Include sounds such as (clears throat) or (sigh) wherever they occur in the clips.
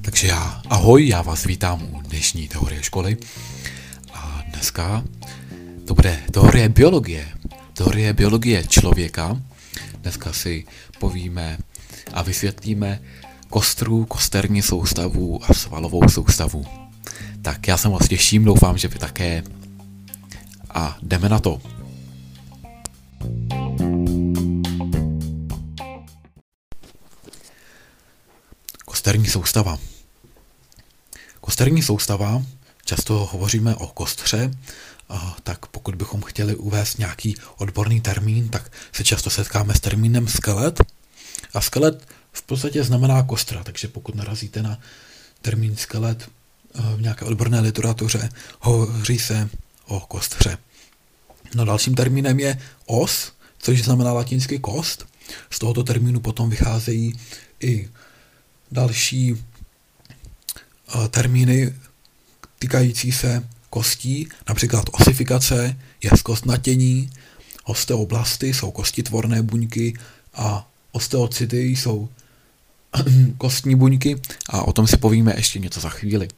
Takže já, ahoj, já vás vítám u dnešní teorie školy. A dneska to bude teorie biologie. Teorie biologie člověka. Dneska si povíme a vysvětlíme kostru, kosterní soustavu a svalovou soustavu. Tak já se moc těším, doufám, že vy také. A jdeme na to. Kosterní soustava. Kosterní soustava, často hovoříme o kostře, tak pokud bychom chtěli uvést nějaký odborný termín, tak se často setkáme s termínem skelet. A skelet v podstatě znamená kostra, takže pokud narazíte na termín skelet v nějaké odborné literatuře, hovoří se o kostře. No dalším termínem je os, což znamená latinsky kost. Z tohoto termínu potom vycházejí i další eh, termíny týkající se kostí, například osifikace je zkostnatění, osteoblasty jsou kostitvorné buňky a osteocyty jsou (clears throat) kostní buňky a o tom si povíme ještě něco za chvíli.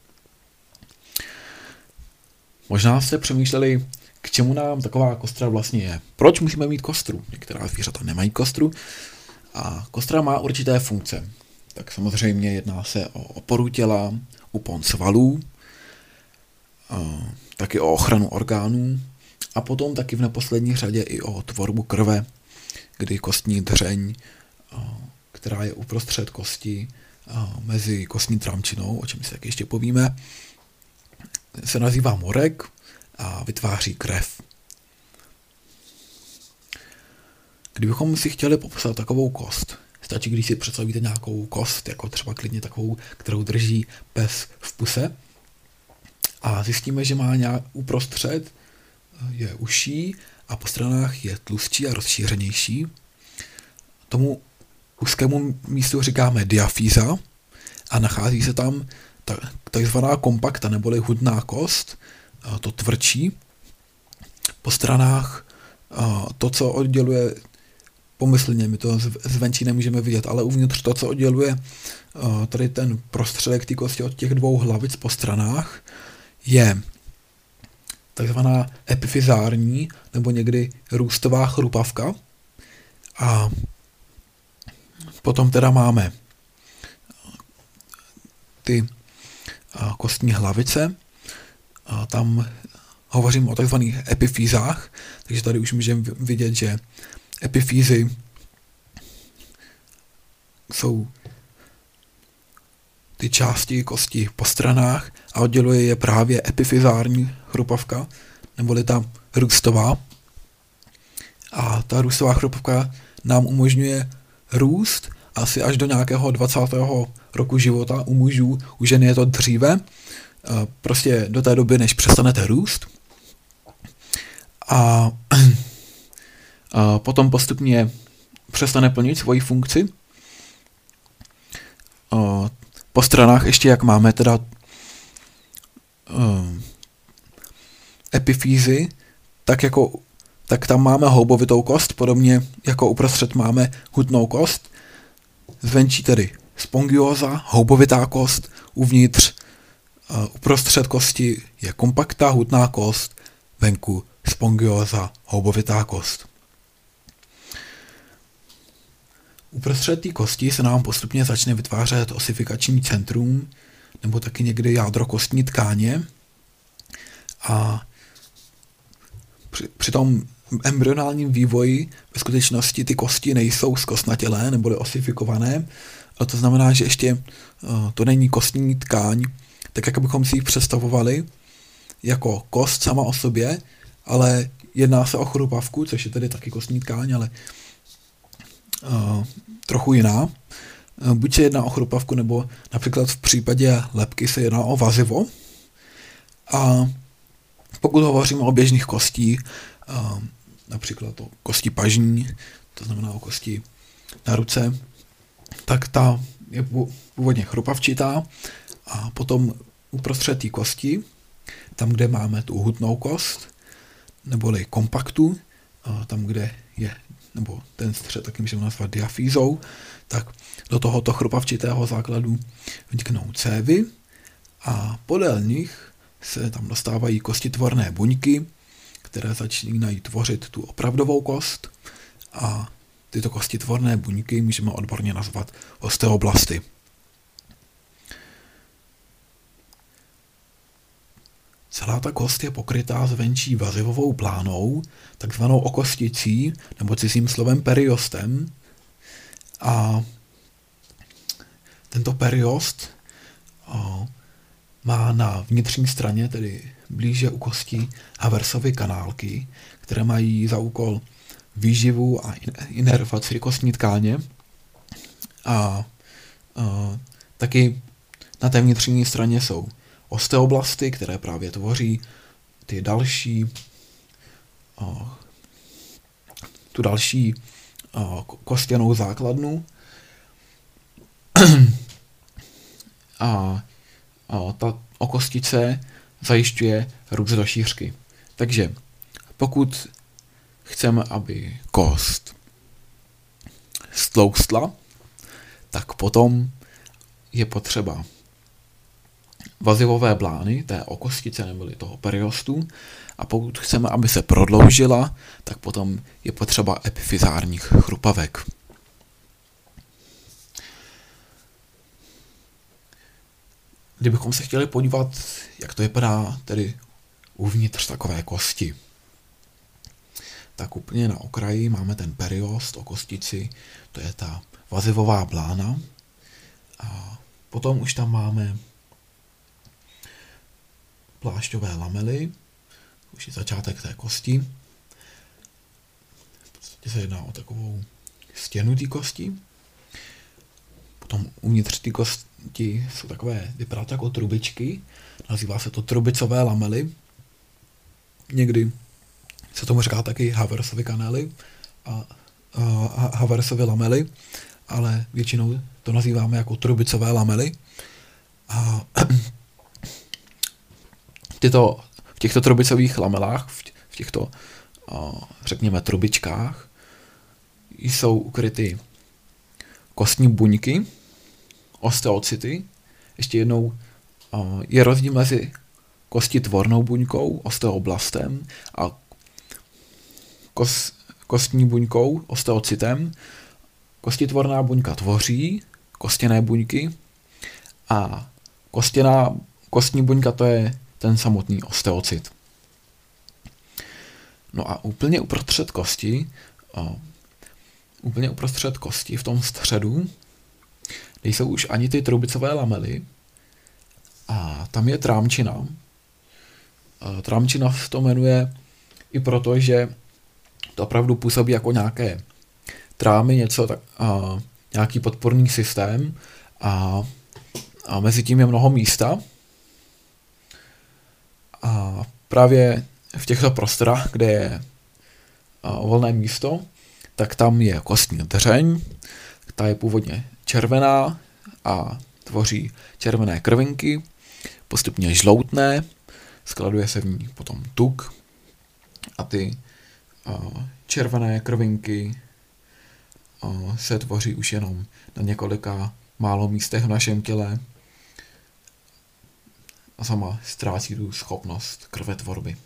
Možná jste přemýšleli, k čemu nám taková kostra vlastně je. Proč musíme mít kostru? Některá zvířata nemají kostru a kostra má určité funkce tak samozřejmě jedná se o oporu těla, upon svalů, taky o ochranu orgánů a potom taky v neposlední řadě i o tvorbu krve, kdy kostní dřeň, která je uprostřed kosti mezi kostní tramčinou, o čem si taky ještě povíme, se nazývá morek a vytváří krev. Kdybychom si chtěli popsat takovou kost, Stačí, když si představíte nějakou kost, jako třeba klidně takovou, kterou drží pes v puse a zjistíme, že má nějak uprostřed je uší a po stranách je tlustší a rozšířenější. Tomu úzkému místu říkáme diafíza a nachází se tam takzvaná kompakta neboli hudná kost, to tvrdší. Po stranách to, co odděluje pomyslně, my to zvenčí nemůžeme vidět, ale uvnitř to, co odděluje eh, tady ten prostředek té kosti od těch dvou hlavic po stranách, je takzvaná epifizární nebo někdy růstová chrupavka. A potom teda máme ty eh, kostní hlavice. A tam hovořím o takzvaných epifízách, takže tady už můžeme vidět, že epifízy jsou ty části kosti po stranách a odděluje je právě epifizární chrupavka, neboli ta růstová. A ta růstová chrupavka nám umožňuje růst asi až do nějakého 20. roku života u mužů, u žen je to dříve, prostě do té doby, než přestanete růst. A potom postupně přestane plnit svoji funkci. Po stranách ještě, jak máme teda epifízy, tak jako tak tam máme houbovitou kost, podobně jako uprostřed máme hutnou kost. Zvenčí tedy spongioza, houbovitá kost, uvnitř uprostřed kosti je kompaktá hutná kost, venku spongioza, houbovitá kost. Uprostřed té kosti se nám postupně začne vytvářet osifikační centrum, nebo taky někdy jádro kostní tkáně. A při, při tom embryonálním vývoji ve skutečnosti ty kosti nejsou zkostnatělé nebo osifikované. A to znamená, že ještě uh, to není kostní tkáň, tak jak bychom si ji představovali jako kost sama o sobě, ale jedná se o chrupavku, což je tedy taky kostní tkáň, ale uh, trochu jiná. Uh, buď se jedná o chrupavku, nebo například v případě lepky se jedná o vazivo. A pokud hovoříme o běžných kostí, uh, například o kosti pažní, to znamená o kosti na ruce, tak ta je původně chrupavčitá a potom uprostřed té kosti, tam, kde máme tu hutnou kost, neboli kompaktu, tam, kde je nebo ten střed taky můžeme nazvat diafízou, tak do tohoto chrupavčitého základu vniknou cévy a podél nich se tam dostávají kostitvorné buňky, které začínají tvořit tu opravdovou kost a tyto kostitvorné buňky můžeme odborně nazvat osteoblasty. Celá ta kost je pokrytá zvenčí vazivovou plánou, takzvanou okosticí, nebo cizím slovem periostem. A tento periost o, má na vnitřní straně, tedy blíže u kosti, Haversovy kanálky, které mají za úkol výživu a inervaci kostní tkáně. A, a taky na té vnitřní straně jsou osteoblasty, které právě tvoří ty další tu další kostěnou základnu a, a ta okostice zajišťuje růst do šířky. Takže pokud chceme, aby kost stloustla, tak potom je potřeba vazivové blány, té okostice neboli toho periostu, a pokud chceme, aby se prodloužila, tak potom je potřeba epifizárních chrupavek. Kdybychom se chtěli podívat, jak to vypadá tedy uvnitř takové kosti, tak úplně na okraji máme ten periost o kostici, to je ta vazivová blána. A potom už tam máme plášťové lamely, už je začátek té kosti. V podstatě se jedná o takovou stěnu té kosti. Potom uvnitř té kosti jsou takové, vypadá to jako trubičky, nazývá se to trubicové lamely. Někdy se tomu říká taky Haversovy kanály a, a Haversovy lamely, ale většinou to nazýváme jako trubicové lamely. A (clears throat) tyto, v těchto trubicových lamelách, v těchto, řekněme, trubičkách, jsou ukryty kostní buňky, osteocyty. Ještě jednou je rozdíl mezi kostitvornou buňkou, osteoblastem a kos, kostní buňkou, osteocytem. Kostitvorná buňka tvoří kostěné buňky a kostěná kostní buňka to je ten samotný osteocit. No a úplně uprostřed kosti, o, úplně uprostřed kosti v tom středu, nejsou už ani ty trubicové lamely, a tam je trámčina. A trámčina se to jmenuje i proto, že to opravdu působí jako nějaké trámy, něco tak, a, nějaký podporný systém a, a mezi tím je mnoho místa, a právě v těchto prostorách, kde je volné místo, tak tam je kostní dřeň, ta je původně červená a tvoří červené krvinky, postupně žloutné, skladuje se v ní potom tuk a ty červené krvinky se tvoří už jenom na několika málo místech v našem těle, a sama ztrácí tu schopnost krvetvorby.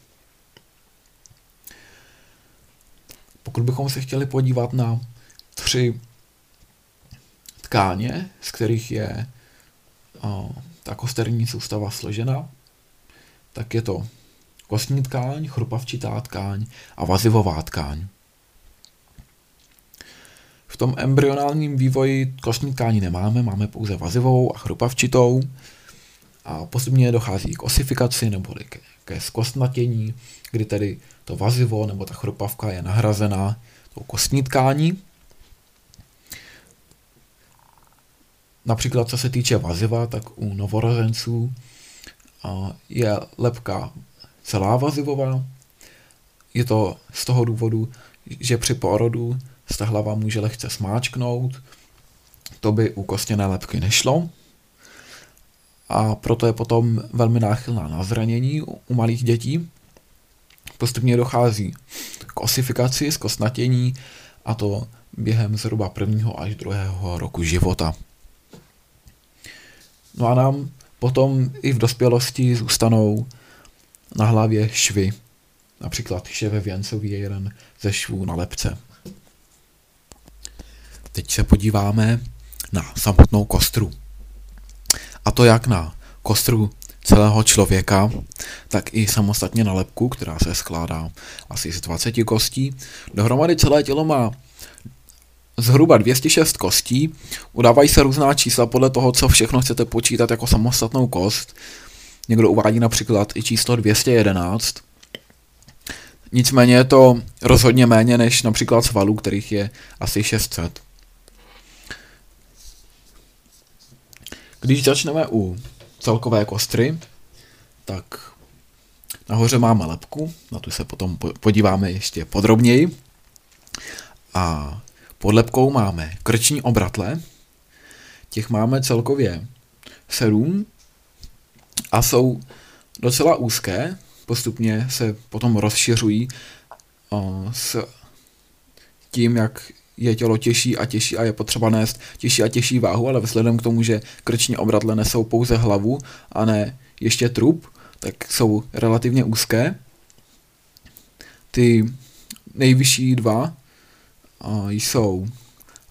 Pokud bychom se chtěli podívat na tři tkáně, z kterých je o, ta kosterní soustava složena, tak je to kostní tkáň, chrupavčitá tkáň a vazivová tkáň. V tom embryonálním vývoji kostní tkání nemáme, máme pouze vazivou a chrupavčitou, a postupně dochází k osifikaci nebo ke, ke zkostnatění, kdy tedy to vazivo nebo ta chropavka je nahrazena tou kostní tkání. Například co se týče vaziva, tak u novorozenců je lepka celá vazivová. Je to z toho důvodu, že při porodu se ta hlava může lehce smáčknout. To by u kostěné lepky nešlo a proto je potom velmi náchylná na zranění u malých dětí. Postupně dochází k osifikaci, zkostnatění a to během zhruba prvního až druhého roku života. No a nám potom i v dospělosti zůstanou na hlavě švy. Například ševe věncový je jeden ze švů na lepce. Teď se podíváme na samotnou kostru. A to jak na kostru celého člověka, tak i samostatně na lepku, která se skládá asi z 20 kostí. Dohromady celé tělo má zhruba 206 kostí. Udávají se různá čísla podle toho, co všechno chcete počítat jako samostatnou kost. Někdo uvádí například i číslo 211. Nicméně je to rozhodně méně než například svalů, kterých je asi 600. Když začneme u celkové kostry, tak nahoře máme lepku, na tu se potom podíváme ještě podrobněji. A pod lepkou máme krční obratle, těch máme celkově sedm a jsou docela úzké, postupně se potom rozšiřují s tím, jak je tělo těžší a těžší a je potřeba nést těžší a těžší váhu, ale vzhledem k tomu, že krční obratle nesou pouze hlavu a ne ještě trup, tak jsou relativně úzké. Ty nejvyšší dva jsou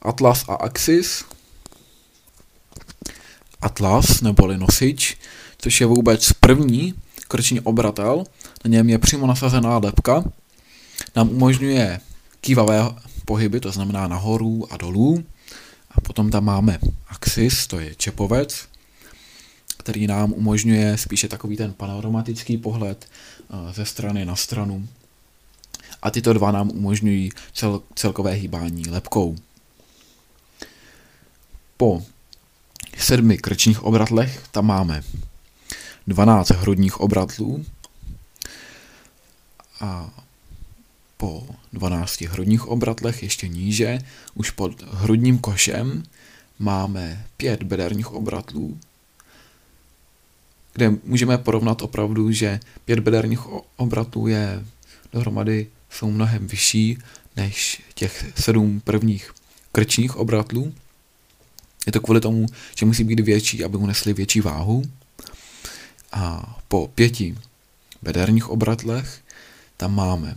Atlas a Axis. Atlas, neboli nosič, což je vůbec první krční obratel, na něm je přímo nasazená lepka, nám umožňuje kývavé pohyby, to znamená nahoru a dolů. A potom tam máme axis, to je čepovec, který nám umožňuje spíše takový ten panoramatický pohled eh, ze strany na stranu. A tyto dva nám umožňují cel, celkové hýbání lepkou. Po sedmi krčních obratlech tam máme 12 hrudních obratlů a po 12 hrudních obratlech ještě níže, už pod hrudním košem, máme pět bederních obratlů, kde můžeme porovnat opravdu, že pět bederních obratlů je dohromady jsou mnohem vyšší než těch sedm prvních krčních obratlů. Je to kvůli tomu, že musí být větší, aby unesli větší váhu. A po pěti bederních obratlech tam máme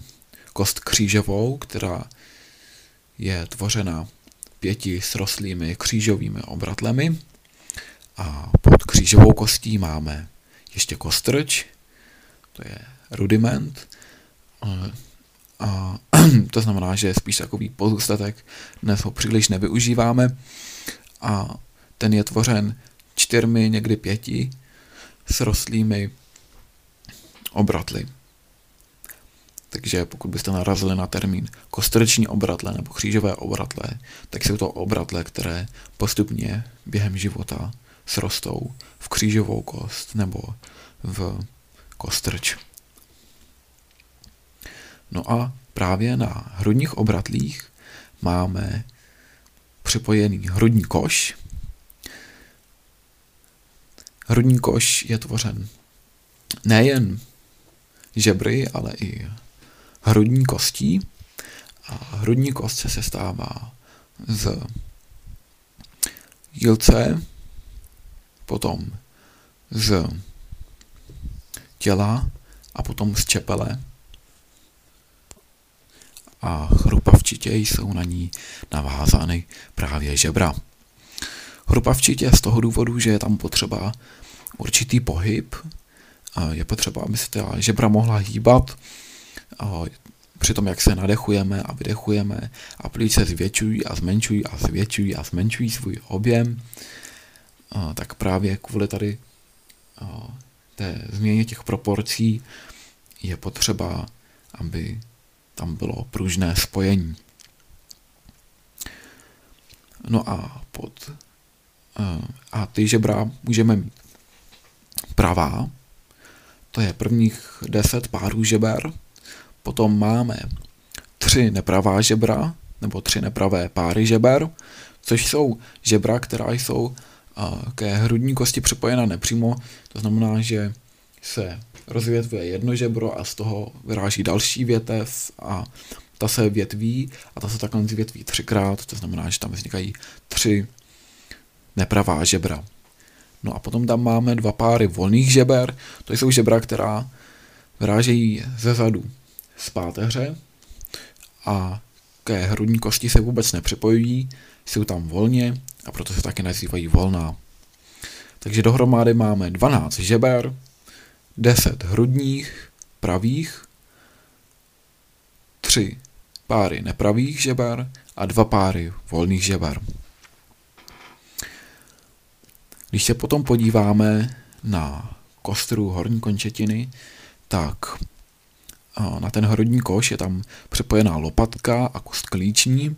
kost křížovou, která je tvořena pěti srostlými křížovými obratlemi. A pod křížovou kostí máme ještě kostrč, to je rudiment, a (clears throat) to znamená, že je spíš takový pozůstatek, dnes ho příliš nevyužíváme. A ten je tvořen čtyřmi, někdy pěti srostlými obratly. Takže pokud byste narazili na termín kostreční obratle nebo křížové obratle, tak jsou to obratle, které postupně během života srostou v křížovou kost nebo v kostrč. No a právě na hrudních obratlích máme připojený hrudní koš. Hrudní koš je tvořen nejen žebry, ale i hrudní kostí. A hrudní kost se sestává z jílce, potom z těla a potom z čepele. A chrupavčitě jsou na ní navázány právě žebra. Chrupavčitě z toho důvodu, že je tam potřeba určitý pohyb, je potřeba, aby se ta žebra mohla hýbat, při tom, jak se nadechujeme a vydechujeme a plíce zvětšují a zmenšují a zvětšují a zmenšují svůj objem, tak právě kvůli tady té změně těch proporcí je potřeba, aby tam bylo pružné spojení. No a pod a ty žebra můžeme mít pravá, to je prvních 10 párů žeber, Potom máme tři nepravá žebra, nebo tři nepravé páry žeber, což jsou žebra, která jsou ke hrudní kosti připojena nepřímo, to znamená, že se rozvětvuje jedno žebro a z toho vyráží další větev a ta se větví a ta se takhle větví třikrát, to znamená, že tam vznikají tři nepravá žebra. No a potom tam máme dva páry volných žeber, to jsou žebra, která vyrážejí ze zadu z páteře a ke hrudní kosti se vůbec nepřipojují, jsou tam volně a proto se taky nazývají volná. Takže dohromady máme 12 žeber, 10 hrudních pravých, 3 páry nepravých žeber a 2 páry volných žeber. Když se potom podíváme na kostru horní končetiny, tak na ten hrudní koš je tam připojená lopatka a kost klíční.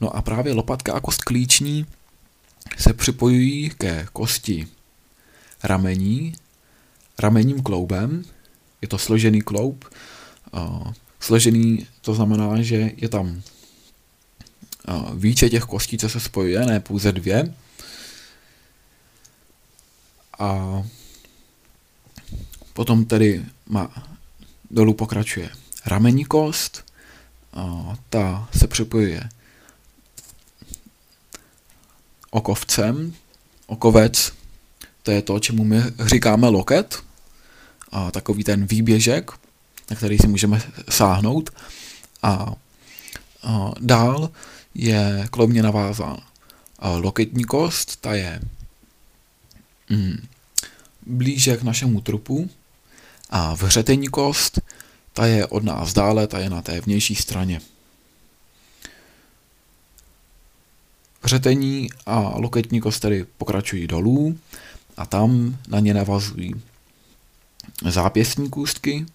No a právě lopatka a kost klíční se připojují ke kosti ramení, ramenním kloubem. Je to složený kloub. Složený to znamená, že je tam více těch kostí, co se spojuje, ne pouze dvě. A potom tedy má, dolů pokračuje ramení kost, a ta se připojuje okovcem. Okovec, to je to, čemu my říkáme loket, a takový ten výběžek, na který si můžeme sáhnout. A, a dál je kloubně navázán loketní kost, ta je mm, blíže k našemu trupu a vřetení kost, ta je od nás dále, ta je na té vnější straně. Vřetení a loketní kost tedy pokračují dolů a tam na ně navazují zápěstní kůstky,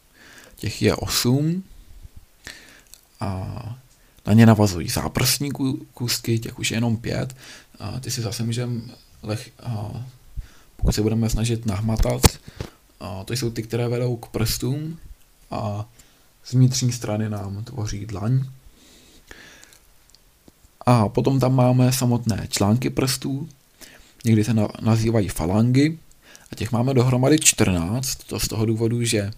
těch je 8 a na ně navazují záprstní kůstky, těch už je jenom 5. A ty si zase můžeme pokud se budeme snažit nahmatat, a to jsou ty, které vedou k prstům a z vnitřní strany nám tvoří dlaň. A potom tam máme samotné články prstů, někdy se nazývají falangy, a těch máme dohromady 14, to z toho důvodu, že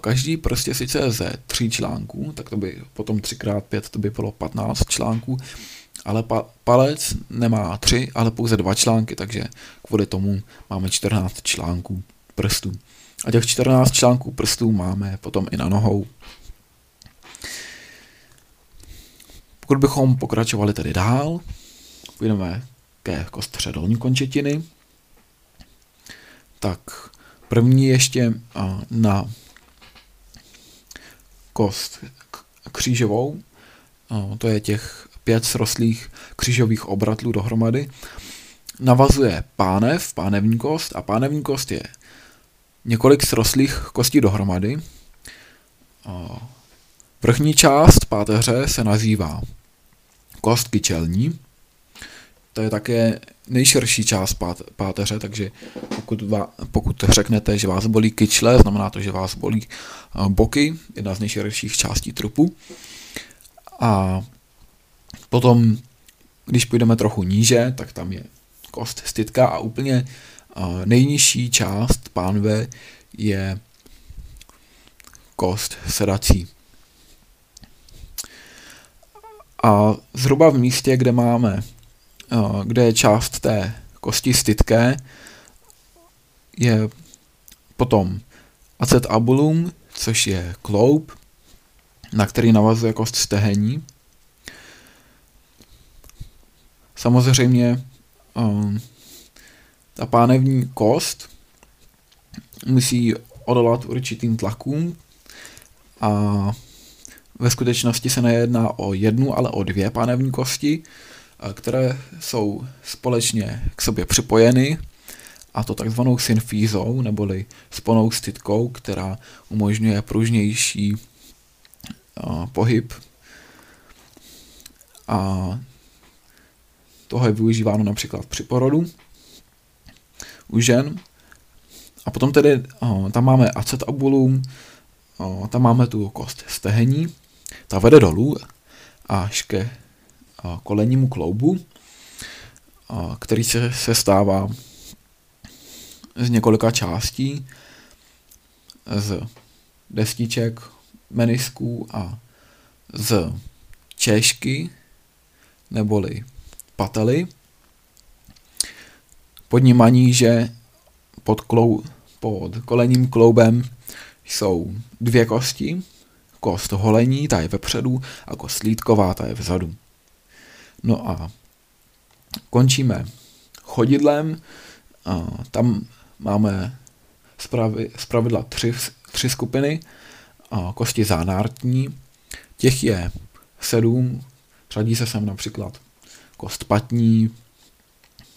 každý prostě sice ze tří článků, tak to by potom 3x5 to by bylo 15 článků, ale pa- palec nemá tři, ale pouze dva články, takže kvůli tomu máme 14 článků prstů. A těch 14 článků prstů máme potom i na nohou. Pokud bychom pokračovali tedy dál, půjdeme ke kostře dolní končetiny, tak první ještě na kost křížovou, to je těch pět srostlých křížových obratlů dohromady, navazuje pánev, pánevní kost a pánevní kost je několik srostlých kostí dohromady. Vrchní část páteře se nazývá kost kyčelní. To je také nejširší část páteře, takže pokud, va, pokud řeknete, že vás bolí kyčle, znamená to, že vás bolí boky, jedna z nejširších částí trupu. A potom, když půjdeme trochu níže, tak tam je kost stytka a úplně nejnižší část pánve je kost sedací. A zhruba v místě, kde máme, kde je část té kosti stytké, je potom acetabulum, což je kloub, na který navazuje kost stehení. Samozřejmě um, ta pánevní kost musí odolat určitým tlakům a ve skutečnosti se nejedná o jednu, ale o dvě pánevní kosti, které jsou společně k sobě připojeny a to takzvanou synfízou, neboli sponou stytkou, která umožňuje pružnější pohyb. A toho je využíváno například při porodu u žen. A potom tedy o, tam máme acetabulum, o, tam máme tu kost stehení, ta vede dolů až ke o, kolennímu kloubu, o, který se, se stává z několika částí, z destiček, menisků a z češky neboli pately. Pod ním že pod, klou, pod kolením kloubem jsou dvě kosti, kost holení, ta je vepředu, a kost lítková, ta je vzadu. No a končíme chodidlem, a tam máme z pravidla tři, tři skupiny, a kosti zánártní, těch je sedm, řadí se sem například kost patní,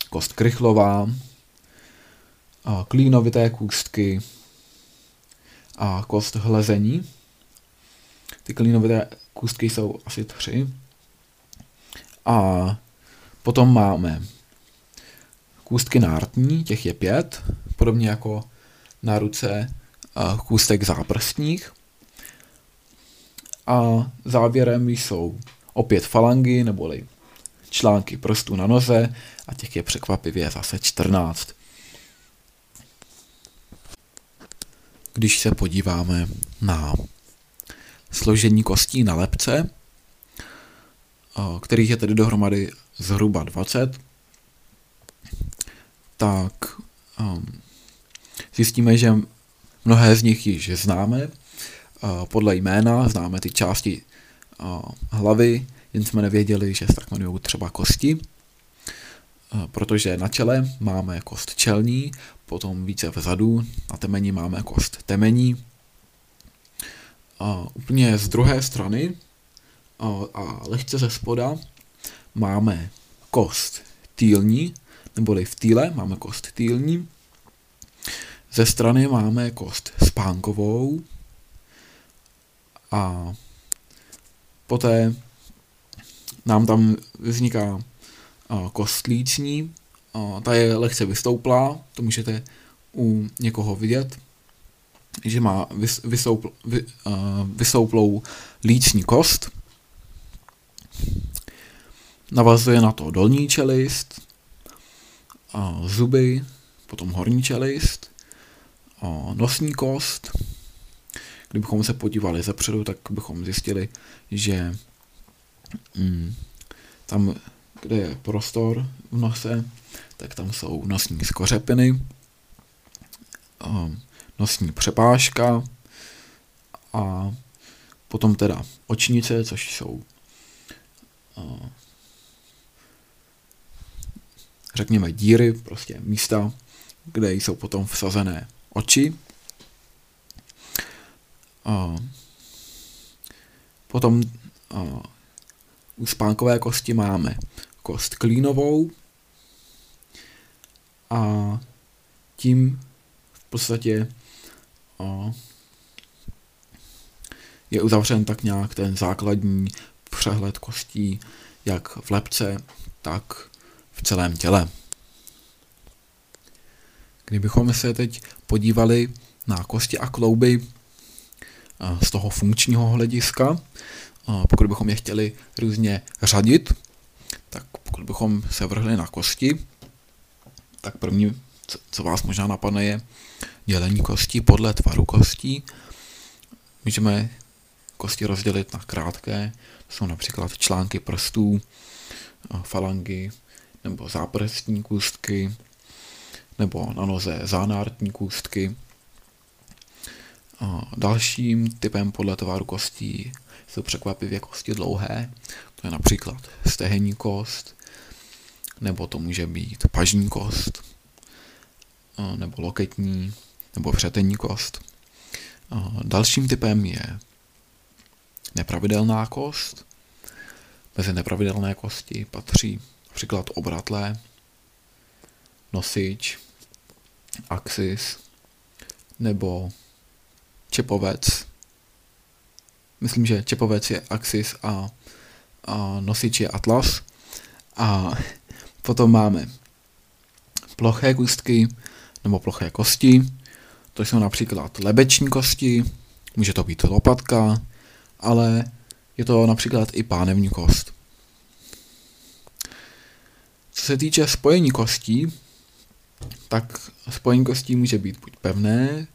kost krychlová, a klínovité kůstky a kost hlezení. Ty klínovité kůstky jsou asi tři. A potom máme kůstky nártní, těch je pět, podobně jako na ruce kůstek záprstních. A závěrem jsou opět falangy, neboli články prstů na noze a těch je překvapivě zase 14. Když se podíváme na složení kostí na lepce, kterých je tedy dohromady zhruba 20, tak um, zjistíme, že mnohé z nich již známe. Podle jména známe ty části hlavy, jen jsme nevěděli, že jmenují třeba kosti, protože na čele máme kost čelní, potom více vzadu, na temení máme kost temení. A úplně z druhé strany a, a lehce ze spoda máme kost týlní, neboli v týle máme kost týlní. Ze strany máme kost spánkovou a poté nám tam vzniká kost líční, ta je lehce vystouplá, to můžete u někoho vidět, že má vysoupl, vy, vysouplou líční kost. Navazuje na to dolní čelist, zuby, potom horní čelist, nosní kost. Kdybychom se podívali zepředu, tak bychom zjistili, že mm, tam, kde je prostor v nose, tak tam jsou nosní skořepiny, nosní přepážka a potom teda očnice, což jsou řekněme díry, prostě místa, kde jsou potom vsazené oči. Potom u spánkové kosti máme kost klínovou a tím v podstatě je uzavřen tak nějak ten základní přehled kostí, jak v lepce, tak v celém těle. Kdybychom se teď podívali na kosti a klouby z toho funkčního hlediska, pokud bychom je chtěli různě řadit, tak pokud bychom se vrhli na kosti, tak první, co vás možná napadne, je dělení kostí podle tvaru kostí. Můžeme kosti rozdělit na krátké, to jsou například články prstů, falangy nebo záprstní kůstky, nebo na noze zánártní kůstky. Dalším typem podle tvaru kostí jsou překvapivě kosti dlouhé, to je například stehenní kost, nebo to může být pažní kost, nebo loketní, nebo vřetenní kost. Dalším typem je nepravidelná kost. Mezi nepravidelné kosti patří například obratlé, nosič, axis nebo čepovec. Myslím, že čepovec je axis a, a nosič je atlas. A potom máme ploché kůstky nebo ploché kosti. To jsou například lebeční kosti, může to být lopatka, ale je to například i pánevní kost. Co se týče spojení kostí, tak spojení kostí může být buď pevné,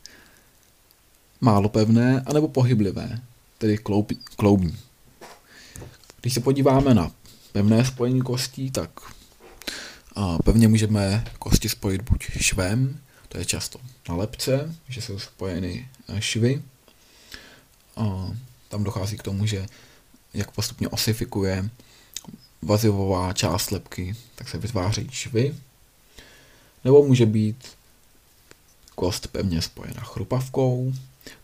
málo pevné, anebo pohyblivé, tedy kloub, kloubní. Když se podíváme na pevné spojení kostí, tak pevně můžeme kosti spojit buď švem, to je často na lepce, že jsou spojeny švy. Tam dochází k tomu, že jak postupně osifikuje vazivová část lepky, tak se vytvářejí švy. Nebo může být kost pevně spojena chrupavkou,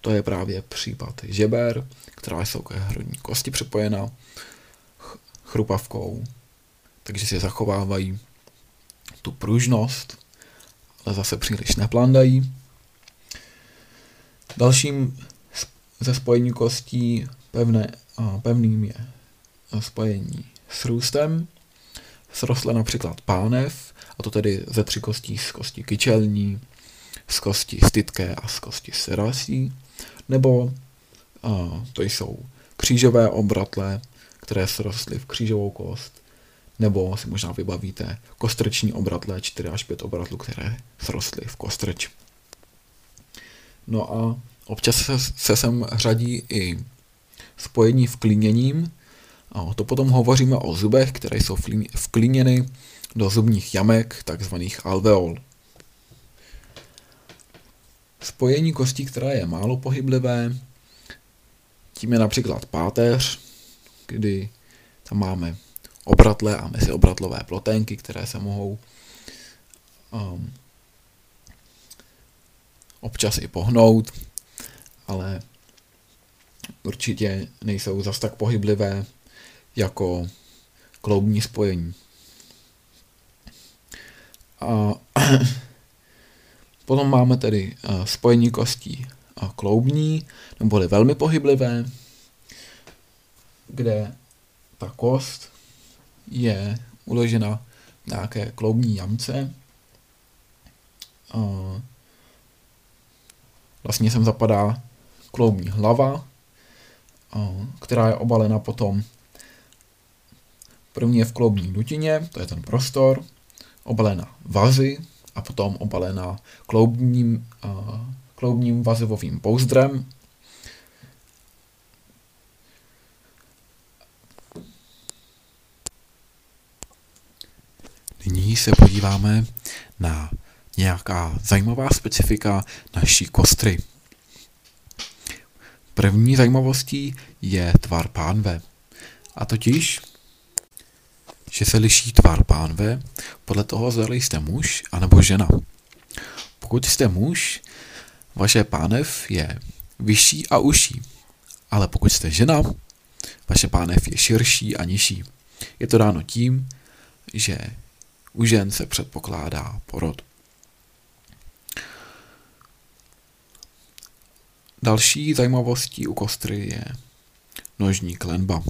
to je právě případ žeber, která jsou ke hrudní kosti připojena chrupavkou, takže si zachovávají tu pružnost, ale zase příliš neplandají. Dalším ze spojení kostí pevné, a pevným je spojení s růstem. Srostle například pánev, a to tedy ze tři kostí z kosti kyčelní, z kosti stytké a z kosti serasí, nebo a, to jsou křížové obratle, které srostly v křížovou kost, nebo si možná vybavíte kostrční obratle, 4 až 5 obratlů, které srostly v kostrč. No a občas se, se sem řadí i spojení vklíněním. A to potom hovoříme o zubech, které jsou vklíněny do zubních jamek, takzvaných alveol. Spojení kostí, které je málo pohyblivé, tím je například páteř, kdy tam máme obratle a meziobratlové ploténky, které se mohou um, občas i pohnout, ale určitě nejsou zas tak pohyblivé jako kloubní spojení. A potom máme tedy uh, spojení kostí uh, kloubní, neboli velmi pohyblivé, kde ta kost je uložena v nějaké kloubní jamce. Vlastně sem zapadá kloubní hlava, která je obalena potom První je v kloubní dutině, to je ten prostor, obalena vazy a potom obalena kloubním, kloubním vazivovým pouzdrem, Nyní se podíváme na nějaká zajímavá specifika naší kostry. První zajímavostí je tvar pánve. A totiž, že se liší tvar pánve podle toho, zda jste muž anebo žena. Pokud jste muž, vaše pánev je vyšší a užší, ale pokud jste žena, vaše pánev je širší a nižší. Je to dáno tím, že u žen se předpokládá porod. Další zajímavostí u kostry je nožní klenba.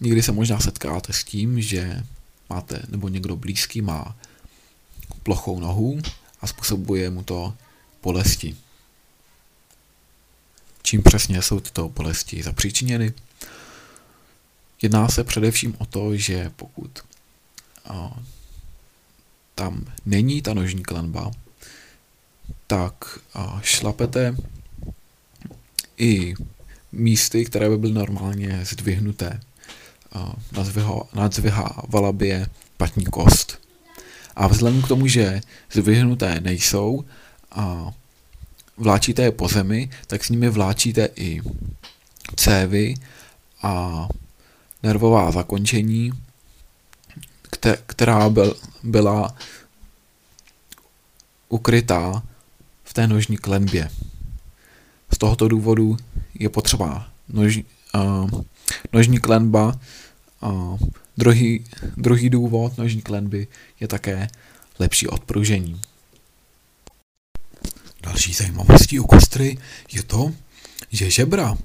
Někdy se možná setkáte s tím, že máte, nebo někdo blízký má plochou nohu a způsobuje mu to bolesti. Čím přesně jsou tyto bolesti zapříčiněny? Jedná se především o to, že pokud a, tam není ta nožní klenba, tak a, šlapete i místy, které by byly normálně zdvihnuté. Nadzvihávala by je patní kost. A vzhledem k tomu, že zdvihnuté nejsou a vláčíte je po zemi, tak s nimi vláčíte i cévy a nervová zakončení, která byl, byla ukrytá v té nožní klenbě. Z tohoto důvodu je potřeba nož, uh, nožní klenba. Uh, druhý, druhý důvod nožní klenby je také lepší odpružení. Další zajímavostí u kostry je to, že žebra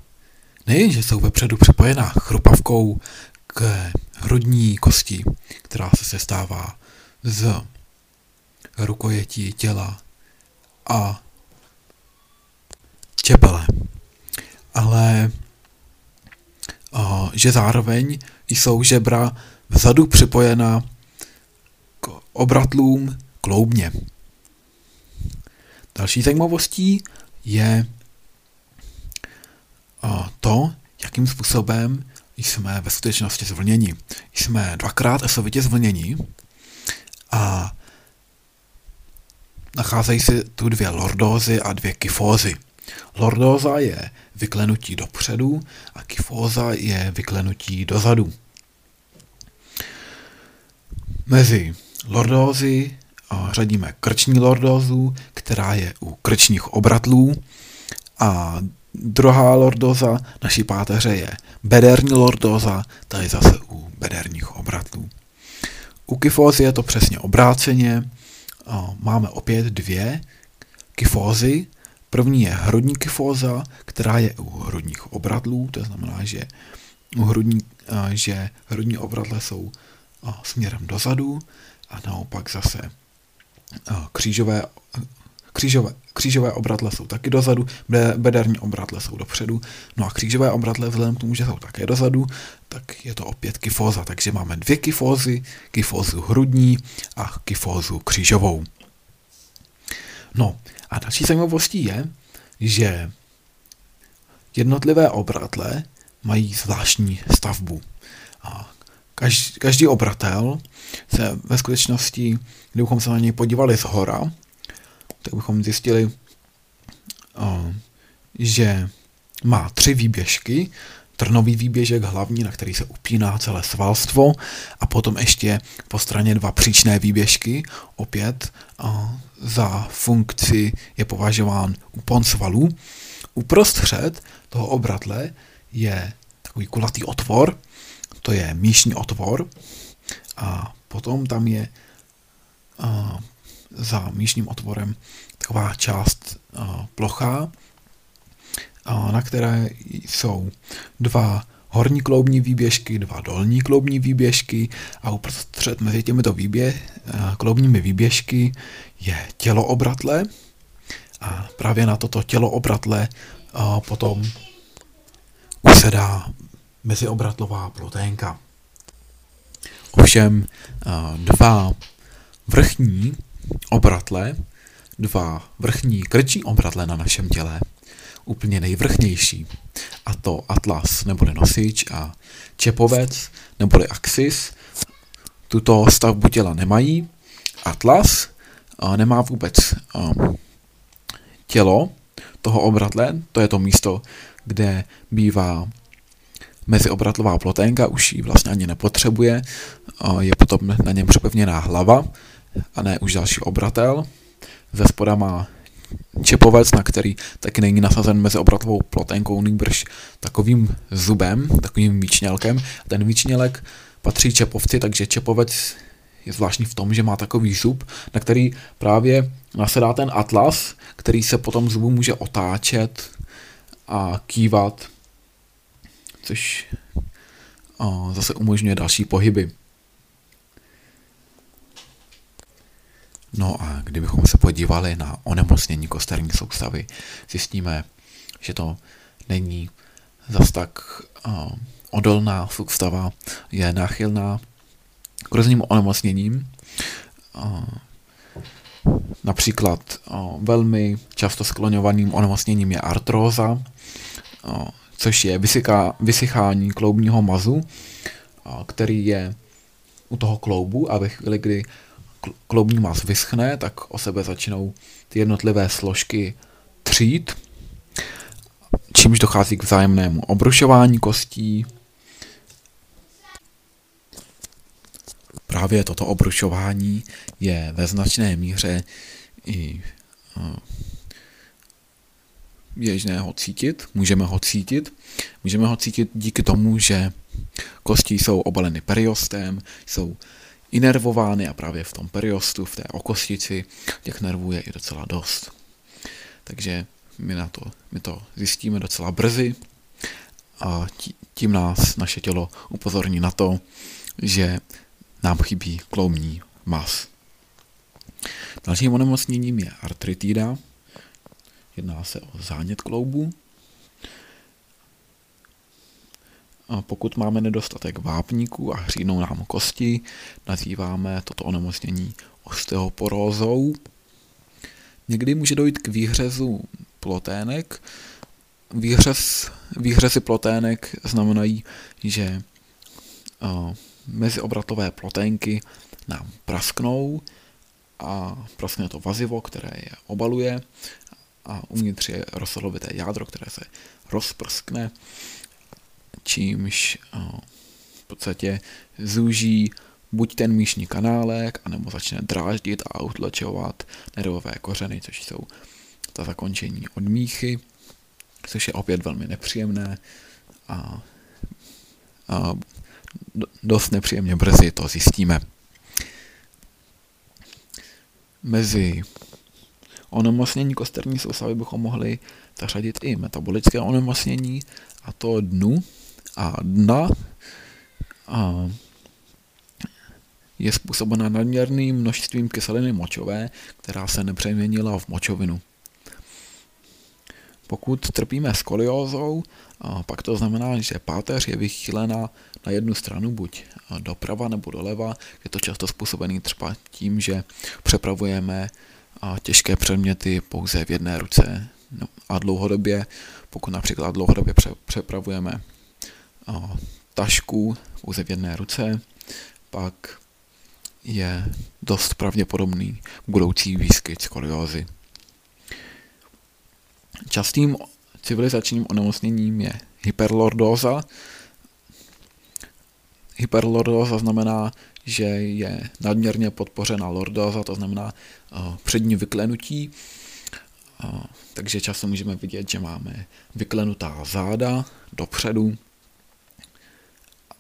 Nejenže jsou vepředu připojená chrupavkou k hrudní kosti, která se sestává z rukojetí těla a čepele, ale že zároveň jsou žebra vzadu připojena k obratlům kloubně. Další zajímavostí je to, jakým způsobem jsme ve skutečnosti zvlněni. Jsme dvakrát esovitě zvlněni a nacházejí se tu dvě lordózy a dvě kyfózy. Lordóza je vyklenutí dopředu a kyfóza je vyklenutí dozadu. Mezi lordózy řadíme krční lordózu, která je u krčních obratlů a druhá lordóza naší páteře je bederní lordóza, ta je zase u bederních obratlů. U kyfózy je to přesně obráceně, máme opět dvě kyfózy. První je hrudní kyfóza, která je u hrudních obratlů, to znamená, že u hrudní, že hrudní obratle jsou směrem dozadu a naopak zase křížové, křížové, křížové obratle jsou taky dozadu, bederní obratle jsou dopředu, no a křížové obratle vzhledem k tomu, že jsou také dozadu, tak je to opět kyfóza, takže máme dvě kyfózy, kyfózu hrudní a kyfózu křížovou. No a další zajímavostí je, že jednotlivé obratle mají zvláštní stavbu. A každý, každý obratel se ve skutečnosti, kdybychom se na něj podívali z hora, tak bychom zjistili, že má tři výběžky, trnový výběžek hlavní, na který se upíná celé svalstvo. A potom ještě po straně dva příčné výběžky, opět za funkci je považován úpon svalů. Uprostřed toho obratle je takový kulatý otvor, to je míšní otvor. A potom tam je a, za míšním otvorem taková část a, plochá, a, na které jsou dva horní kloubní výběžky, dva dolní kloubní výběžky a uprostřed mezi těmito výbě, kloubními výběžky je tělo obratle a právě na toto tělo obratle potom usedá mezioobratlová ploténka. Ovšem dva vrchní obratle, dva vrchní krční obratle na našem těle, úplně nejvrchnější, a to atlas neboli nosič a čepovec neboli axis, tuto stavbu těla nemají. Atlas nemá vůbec tělo toho obratle, to je to místo, kde bývá meziobratová ploténka, už ji vlastně ani nepotřebuje, je potom na něm přepevněná hlava a ne už další obratel. Ze spoda má čepovec, na který taky není nasazen mezi obratovou ploténkou, nýbrž takovým zubem, takovým výčnělkem. Ten výčnělek patří čepovci, takže čepovec je zvláštní v tom, že má takový zub, na který právě nasedá ten atlas, který se potom zubu může otáčet a kývat což o, zase umožňuje další pohyby. No a kdybychom se podívali na onemocnění kosterní soustavy, zjistíme, že to není zas tak o, odolná soustava, je náchylná k různým onemocněním. O, například o, velmi často skloňovaným onemocněním je artróza, o, což je vysychání kloubního mazu, který je u toho kloubu a ve chvíli, kdy kloubní maz vyschne, tak o sebe začnou ty jednotlivé složky třít, čímž dochází k vzájemnému obrušování kostí. Právě toto obrušování je ve značné míře i běžné ho cítit, můžeme ho cítit. Můžeme ho cítit díky tomu, že kosti jsou obaleny periostem, jsou inervovány a právě v tom periostu, v té okostici, těch nervů je i docela dost. Takže my, na to, my to zjistíme docela brzy a tím nás naše tělo upozorní na to, že nám chybí kloubní mas. Dalším onemocněním je artritída, Jedná se o zánět kloubu. A pokud máme nedostatek vápníků a hřínou nám kosti, nazýváme toto onemocnění osteoporózou. Někdy může dojít k výhřezu plotének, výhřez, výhřezy plotének znamenají, že uh, meziobratové ploténky nám prasknou a praskne to vazivo, které je obaluje a uvnitř je rozsadlovité jádro, které se rozprskne, čímž uh, v podstatě zúží buď ten míšní kanálek, anebo začne dráždit a utlačovat nervové kořeny, což jsou ta zakončení od míchy, což je opět velmi nepříjemné a, a dost nepříjemně brzy to zjistíme. Mezi onemocnění kosterní soustavy bychom mohli zařadit i metabolické onemocnění, a to dnu a dna. A je způsobena nadměrným množstvím kyseliny močové, která se nepřeměnila v močovinu. Pokud trpíme skoliózou, pak to znamená, že páteř je vychýlena na jednu stranu, buď doprava nebo doleva. Je to často způsobený třeba tím, že přepravujeme těžké předměty pouze v jedné ruce no, a dlouhodobě, pokud například dlouhodobě přepravujeme tašku pouze v jedné ruce, pak je dost pravděpodobný budoucí výskyt skoliózy. Častým civilizačním onemocněním je hyperlordóza. Hyperlordóza znamená, že je nadměrně podpořena lordóza, to znamená uh, přední vyklenutí. Uh, takže často můžeme vidět, že máme vyklenutá záda dopředu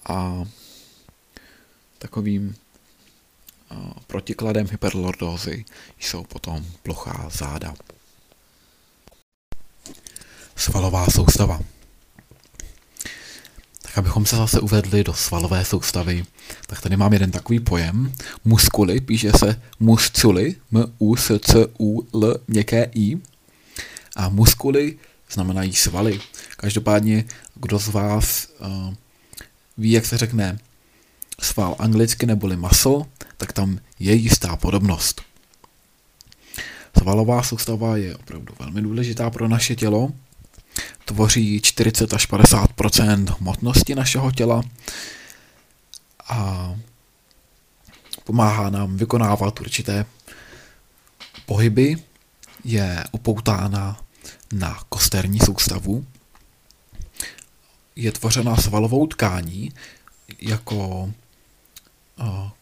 a takovým protikladem hyperlordózy jsou potom plochá záda svalová soustava. Tak abychom se zase uvedli do svalové soustavy, tak tady mám jeden takový pojem. Muskuly, píše se musculy, m u s c u l měkké i. A muskuly znamenají svaly. Každopádně, kdo z vás uh, ví, jak se řekne sval anglicky neboli muscle, tak tam je jistá podobnost. Svalová soustava je opravdu velmi důležitá pro naše tělo, tvoří 40 až 50% hmotnosti našeho těla a pomáhá nám vykonávat určité pohyby, je upoutána na kosterní soustavu, je tvořena svalovou tkání, jako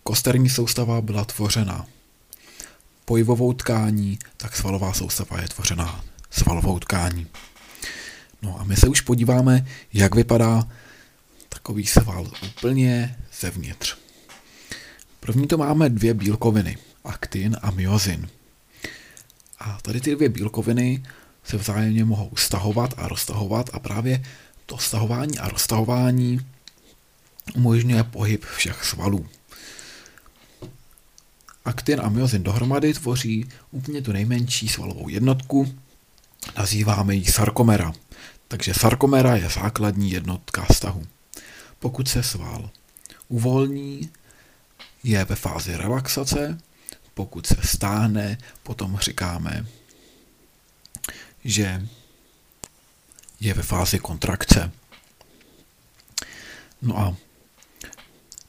kosterní soustava byla tvořena pojivovou tkání, tak svalová soustava je tvořena svalovou tkání. No a my se už podíváme, jak vypadá takový sval úplně zevnitř. První to máme dvě bílkoviny, aktin a myozin. A tady ty dvě bílkoviny se vzájemně mohou stahovat a roztahovat a právě to stahování a roztahování umožňuje pohyb všech svalů. Aktin a myozin dohromady tvoří úplně tu nejmenší svalovou jednotku, nazýváme ji sarkomera. Takže sarkomera je základní jednotka vztahu. Pokud se sval uvolní, je ve fázi relaxace, pokud se stáhne, potom říkáme, že je ve fázi kontrakce. No a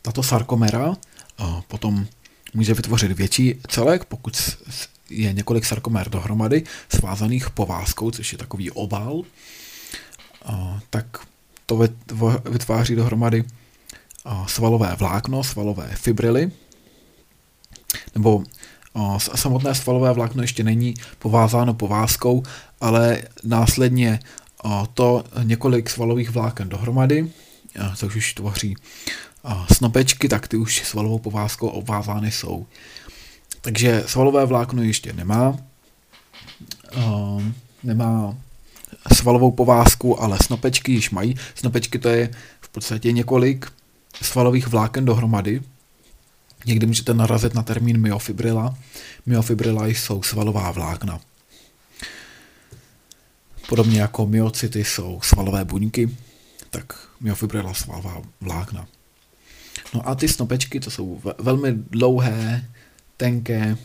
tato sarkomera potom může vytvořit větší celek, pokud je několik sarkomer dohromady, svázaných povázkou, což je takový oval, tak to vytváří dohromady svalové vlákno, svalové fibrily, nebo samotné svalové vlákno ještě není povázáno povázkou, ale následně to několik svalových vláken dohromady, což už tvoří snopečky, tak ty už svalovou povázkou obvázány jsou. Takže svalové vlákno ještě nemá, nemá svalovou povázku, ale snopečky již mají. Snopečky to je v podstatě několik svalových vláken dohromady. Někdy můžete narazit na termín myofibrila. Myofibrila jsou svalová vlákna. Podobně jako myocyty jsou svalové buňky, tak myofibrila svalová vlákna. No a ty snopečky, to jsou velmi dlouhé, tenké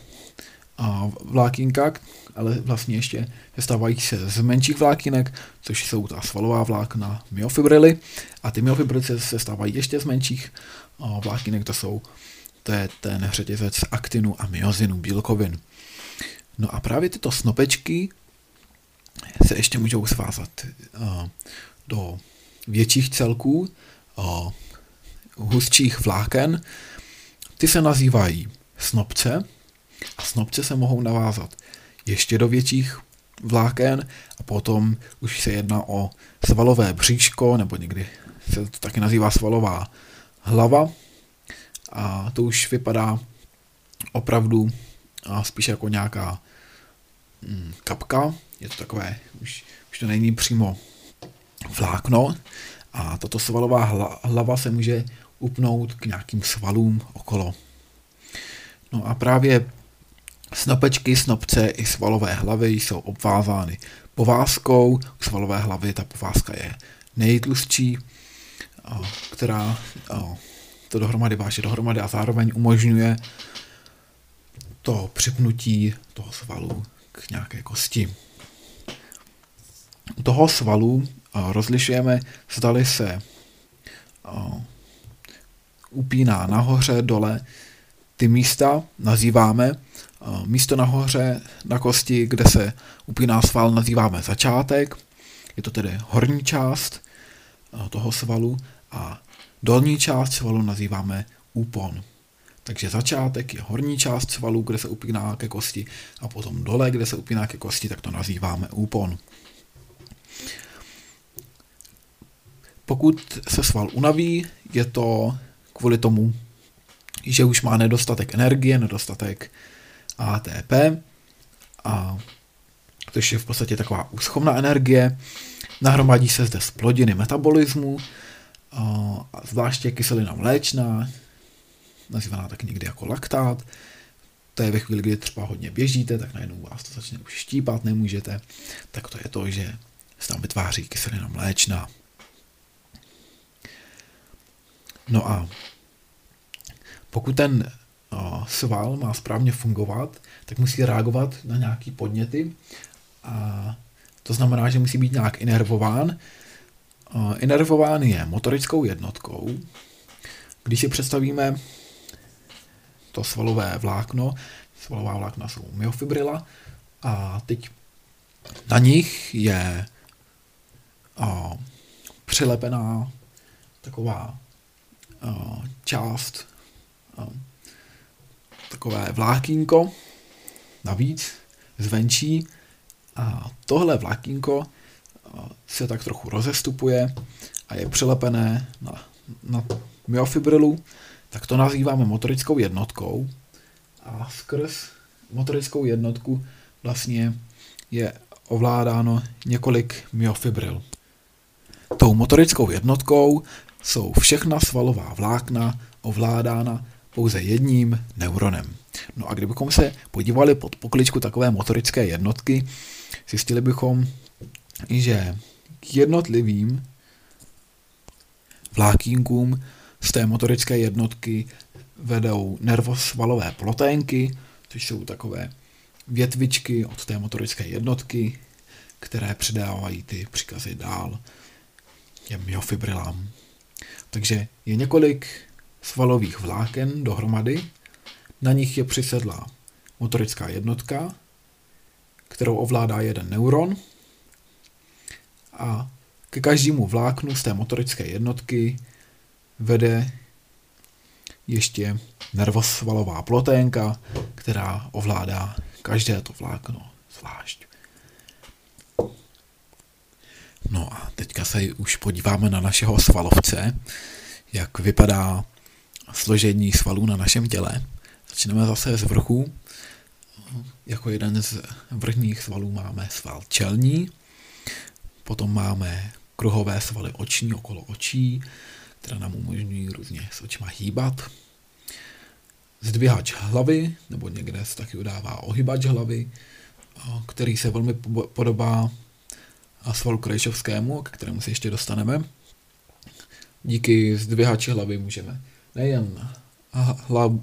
vlákínka, ale vlastně ještě stávají se z menších vlákinek, což jsou ta svalová vlákna myofibrily a ty myofibrily se stávají ještě z menších vlákinek, to jsou to je ten řetězec aktinu a myozinu, bílkovin. No a právě tyto snopečky se ještě můžou svázat do větších celků, hustších vláken. Ty se nazývají snopce a snopce se mohou navázat ještě do větších vláken a potom už se jedná o svalové bříško, nebo někdy se to taky nazývá svalová hlava a to už vypadá opravdu spíš jako nějaká mm, kapka, je to takové, už, už to není přímo vlákno a tato svalová hlava se může upnout k nějakým svalům okolo. No a právě snopečky, snopce i svalové hlavy jsou obvázány povázkou. U svalové hlavy ta povázka je nejtlustší, která to dohromady váže dohromady a zároveň umožňuje to připnutí toho svalu k nějaké kosti. U toho svalu rozlišujeme, zdali se upíná nahoře, dole. Ty místa nazýváme místo nahoře na kosti, kde se upíná sval, nazýváme začátek. Je to tedy horní část toho svalu a dolní část svalu nazýváme úpon. Takže začátek je horní část svalu, kde se upíná ke kosti a potom dole, kde se upíná ke kosti, tak to nazýváme úpon. Pokud se sval unaví, je to kvůli tomu, že už má nedostatek energie, nedostatek ATP, a což je v podstatě taková úschovná energie. Nahromadí se zde splodiny metabolismu, a zvláště kyselina mléčná, nazývaná tak někdy jako laktát. To je ve chvíli, kdy třeba hodně běžíte, tak najednou vás to začne už štípat, nemůžete. Tak to je to, že se tam vytváří kyselina mléčná. No a pokud ten sval má správně fungovat, tak musí reagovat na nějaký podněty a to znamená, že musí být nějak inervován. Inervován je motorickou jednotkou. Když si představíme to svalové vlákno, svalová vlákna jsou myofibrila a teď na nich je a, přilepená taková část a, takové vlákínko navíc zvenčí. A tohle vlákínko se tak trochu rozestupuje a je přilepené na, na myofibrilu, tak to nazýváme motorickou jednotkou. A skrz motorickou jednotku vlastně je ovládáno několik myofibril. Tou motorickou jednotkou jsou všechna svalová vlákna ovládána pouze jedním neuronem. No a kdybychom se podívali pod pokličku takové motorické jednotky, zjistili bychom, že k jednotlivým vlákínkům z té motorické jednotky vedou nervosvalové ploténky, což jsou takové větvičky od té motorické jednotky, které předávají ty příkazy dál těm myofibrilám. Takže je několik svalových vláken dohromady, na nich je přisedlá motorická jednotka, kterou ovládá jeden neuron a ke každému vláknu z té motorické jednotky vede ještě nervosvalová ploténka, která ovládá každé to vlákno zvlášť. No a teďka se už podíváme na našeho svalovce, jak vypadá složení svalů na našem těle. Začneme zase z vrchu. Jako jeden z vrchních svalů máme sval čelní, potom máme kruhové svaly oční okolo očí, které nám umožňují různě s očima hýbat. Zdvihač hlavy, nebo někde se taky udává ohybač hlavy, který se velmi podobá svalu krejčovskému, k kterému se ještě dostaneme. Díky zdvihači hlavy můžeme nejen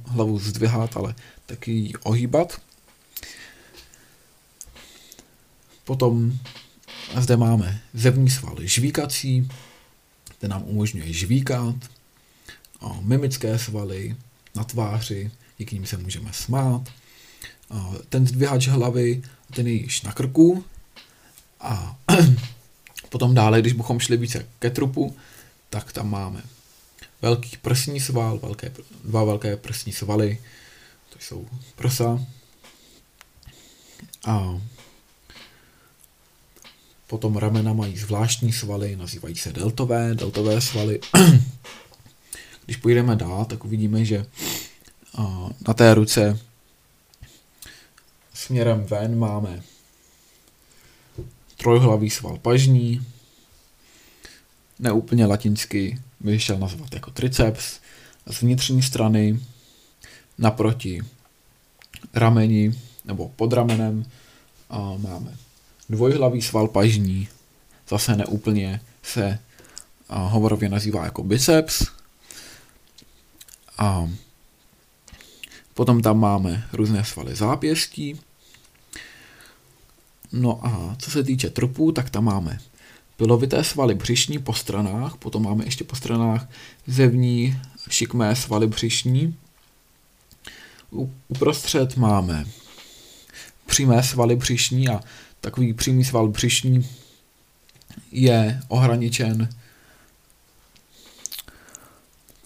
hlavu zdvihat, ale taky ji ohýbat. Potom zde máme zevní sval žvíkací, ten nám umožňuje žvíkat, mimické svaly na tváři, díky nim se můžeme smát. Ten zdvihač hlavy, ten je již na krku. A (clears throat) potom dále, když bychom šli více ke trupu, tak tam máme velký prsní sval, velké, dva velké prsní svaly, to jsou prsa. A potom ramena mají zvláštní svaly, nazývají se deltové, deltové svaly. (clears throat) Když půjdeme dál, tak uvidíme, že na té ruce směrem ven máme trojhlavý sval pažní, neúplně latinsky bych šel nazvat jako triceps, z vnitřní strany naproti rameni nebo pod ramenem a máme dvojhlavý sval pažní, zase neúplně se hovorově nazývá jako biceps. A potom tam máme různé svaly zápěstí. No a co se týče trupů, tak tam máme pilovité svaly břišní po stranách, potom máme ještě po stranách zevní šikmé svaly břišní. Uprostřed máme přímé svaly břišní a takový přímý sval břišní je ohraničen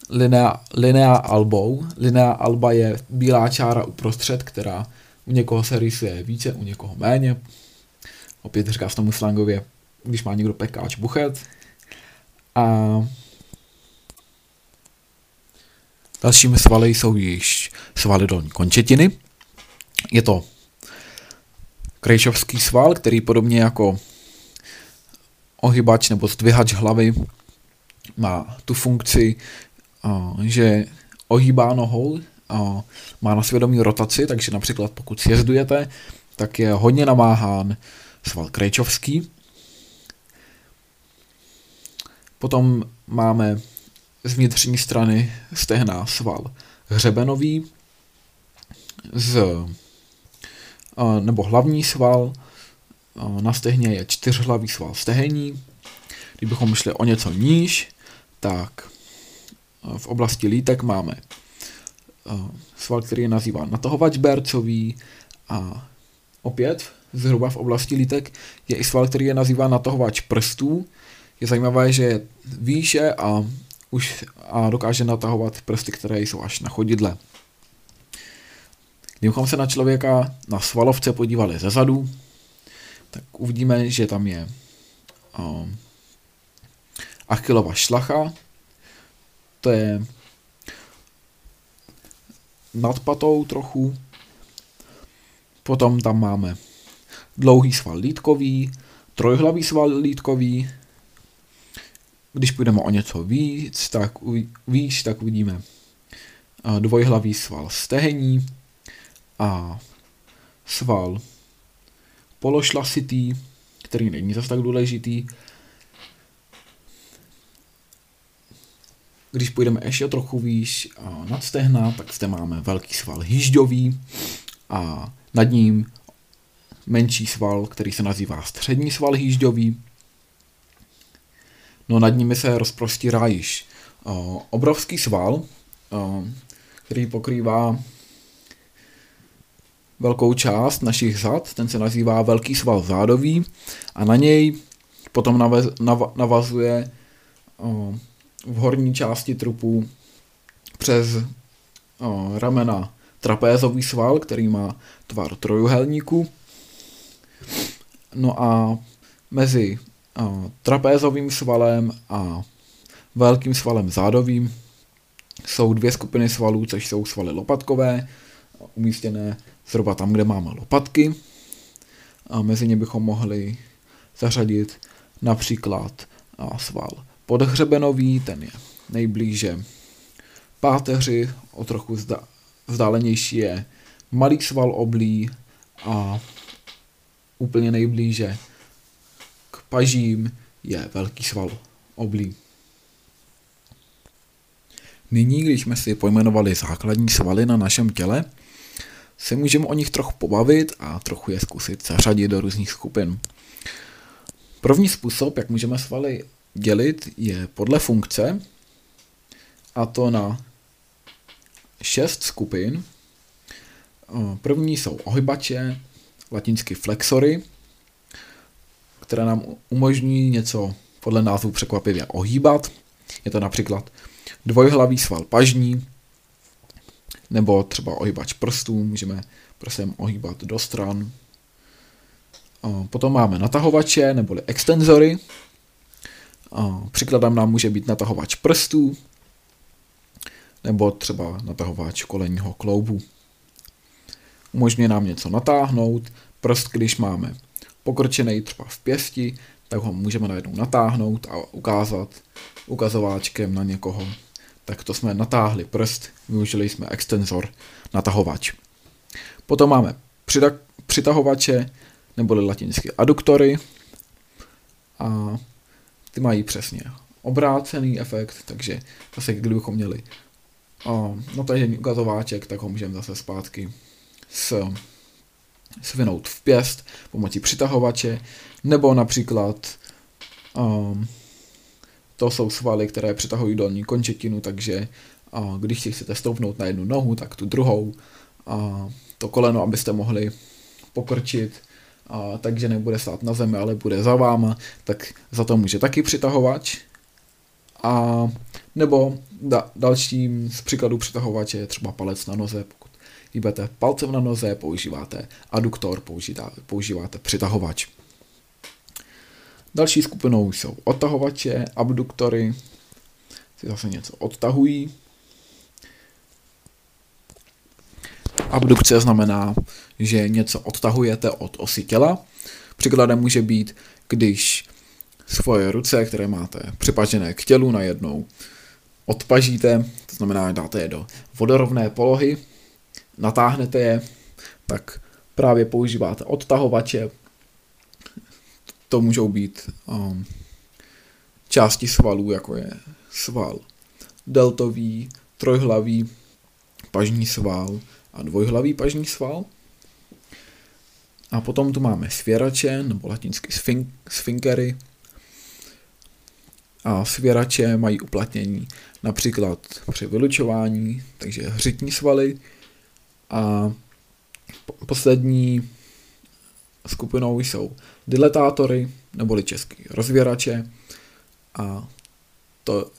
linea, linea albou. Linea alba je bílá čára uprostřed, která u někoho se rysuje více, u někoho méně. Opět říká v tomu slangově, když má někdo pekáč buchet. A dalšími svaly jsou již svaly dolní končetiny. Je to krejčovský sval, který podobně jako ohybač nebo zdvihač hlavy má tu funkci, že ohýbá nohou, má na svědomí rotaci, takže například pokud sjezdujete, tak je hodně namáhán sval krejčovský. Potom máme z vnitřní strany stehna sval hřebenový, z nebo hlavní sval, na stehně je čtyřhlavý sval stehení. Kdybychom šli o něco níž, tak v oblasti lítek máme sval, který je nazýván natahovač bercový a opět zhruba v oblasti lítek je i sval, který je nazýván natahovač prstů. Je zajímavé, že je výše a už a dokáže natahovat prsty, které jsou až na chodidle. Kdybychom se na člověka na svalovce podívali ze zadu, tak uvidíme, že tam je um, Achillova šlacha, to je nad patou trochu, potom tam máme dlouhý sval lítkový, trojhlavý sval lítkový, když půjdeme o něco víc, tak víš, tak uvidíme dvojhlavý sval stehení, a sval pološlasitý, který není zase tak důležitý. Když půjdeme ještě trochu výš nad stehna, tak zde máme velký sval hýžďový a nad ním menší sval, který se nazývá střední sval hýžďový. No nad nimi se rozprostírá již obrovský sval, který pokrývá velkou část našich zad, ten se nazývá velký sval zádový a na něj potom navaz, nav, navazuje o, v horní části trupu přes o, ramena trapézový sval, který má tvar trojuhelníku. No a mezi o, trapézovým svalem a velkým svalem zádovým jsou dvě skupiny svalů, což jsou svaly lopatkové, umístěné zhruba tam, kde máme lopatky. A mezi ně bychom mohli zařadit například sval podhřebenový, ten je nejblíže páteři, o trochu vzdálenější je malý sval oblí a úplně nejblíže k pažím je velký sval oblí. Nyní, když jsme si pojmenovali základní svaly na našem těle, se můžeme o nich trochu pobavit a trochu je zkusit zařadit do různých skupin. První způsob, jak můžeme svaly dělit, je podle funkce, a to na šest skupin. První jsou ohybače, latinsky flexory, které nám umožňují něco podle názvu překvapivě ohýbat. Je to například dvojhlavý sval pažní, nebo třeba ohybač prstů, můžeme prstem ohýbat do stran. Potom máme natahovače neboli extenzory. Příkladem nám může být natahovač prstů, nebo třeba natahovač kolenního kloubu. Umožňuje nám něco natáhnout, prst, když máme pokročený třeba v pěsti, tak ho můžeme najednou natáhnout a ukázat ukazováčkem na někoho. Tak to jsme natáhli prst, využili jsme extenzor natahovač. Potom máme přitahovače, neboli latinsky aduktory, a ty mají přesně obrácený efekt, takže zase kdybychom měli natažený ukazováček, tak ho můžeme zase zpátky s, svinout v pěst pomocí přitahovače, nebo například um, to jsou svaly, které přitahují dolní končetinu, takže uh, když si chcete stoupnout na jednu nohu, tak tu druhou, uh, to koleno, abyste mohli pokrčit, uh, takže nebude stát na zemi, ale bude za váma, tak za to může taky přitahovač. A nebo da, dalším z příkladů přitahovače je třeba palec na noze, hýbete palcem na noze, používáte aduktor, používáte, používáte přitahovač. Další skupinou jsou odtahovače, abduktory, si zase něco odtahují. Abdukce znamená, že něco odtahujete od osy těla. Příkladem může být, když svoje ruce, které máte připažené k tělu najednou, odpažíte, to znamená, dáte je do vodorovné polohy, natáhnete je, tak právě používáte odtahovače. To můžou být um, části svalů, jako je sval deltový, trojhlavý pažní sval a dvojhlavý pažní sval. A potom tu máme svěrače, nebo latinsky sfinkery, a svěrače mají uplatnění například při vylučování, takže hřitní svaly a poslední skupinou jsou diletátory, neboli český rozvěrače a to,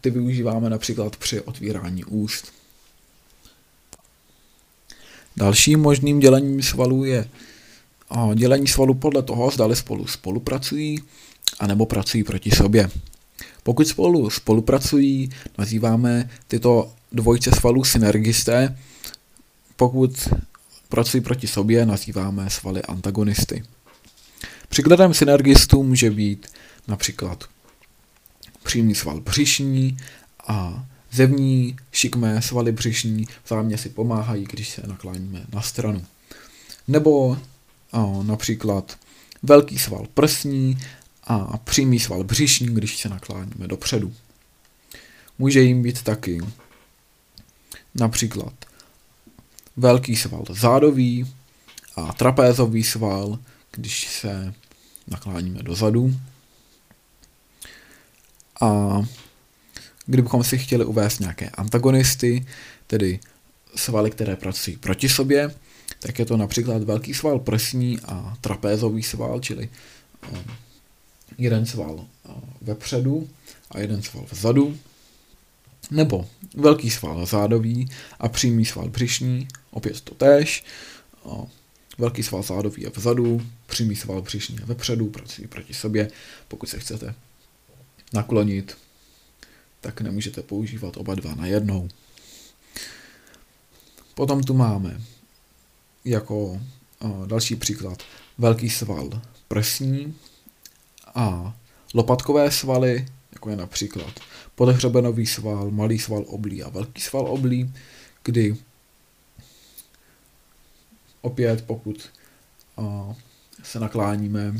ty využíváme například při otvírání úst. Dalším možným dělením svalů je dělení svalů podle toho, zda spolu spolupracují anebo pracují proti sobě. Pokud spolu spolupracují, nazýváme tyto dvojce svalů synergisté. Pokud pracují proti sobě, nazýváme svaly antagonisty. Příkladem synergistů může být například přímý sval břišní a zevní šikmé svaly břišní vzájemně si pomáhají, když se nakláníme na stranu. Nebo o, například velký sval prsní a přímý sval břišní, když se nakláníme dopředu. Může jim být taky například velký sval zádový a trapézový sval, když se nakláníme dozadu. A kdybychom si chtěli uvést nějaké antagonisty, tedy svaly, které pracují proti sobě, tak je to například velký sval prsní a trapézový sval, čili um, jeden sval vepředu a jeden sval vzadu, nebo velký sval zádový a přímý sval břišní, opět to též, velký sval zádový je vzadu, přímý sval břišní je vepředu, pracují proti sobě. Pokud se chcete naklonit, tak nemůžete používat oba dva na jednou. Potom tu máme jako další příklad velký sval prsní, a lopatkové svaly, jako je například podhřebenový sval, malý sval oblí a velký sval oblí, kdy opět pokud se nakláníme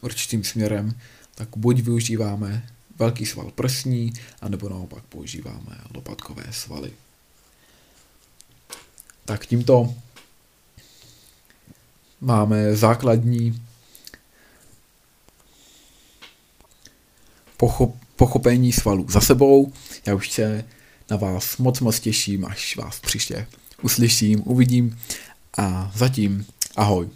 určitým směrem, tak buď využíváme velký sval prsní, anebo naopak používáme lopatkové svaly. Tak tímto máme základní pochop, pochopení svalů za sebou. Já už se na vás moc moc těším, až vás příště uslyším, uvidím a zatím ahoj.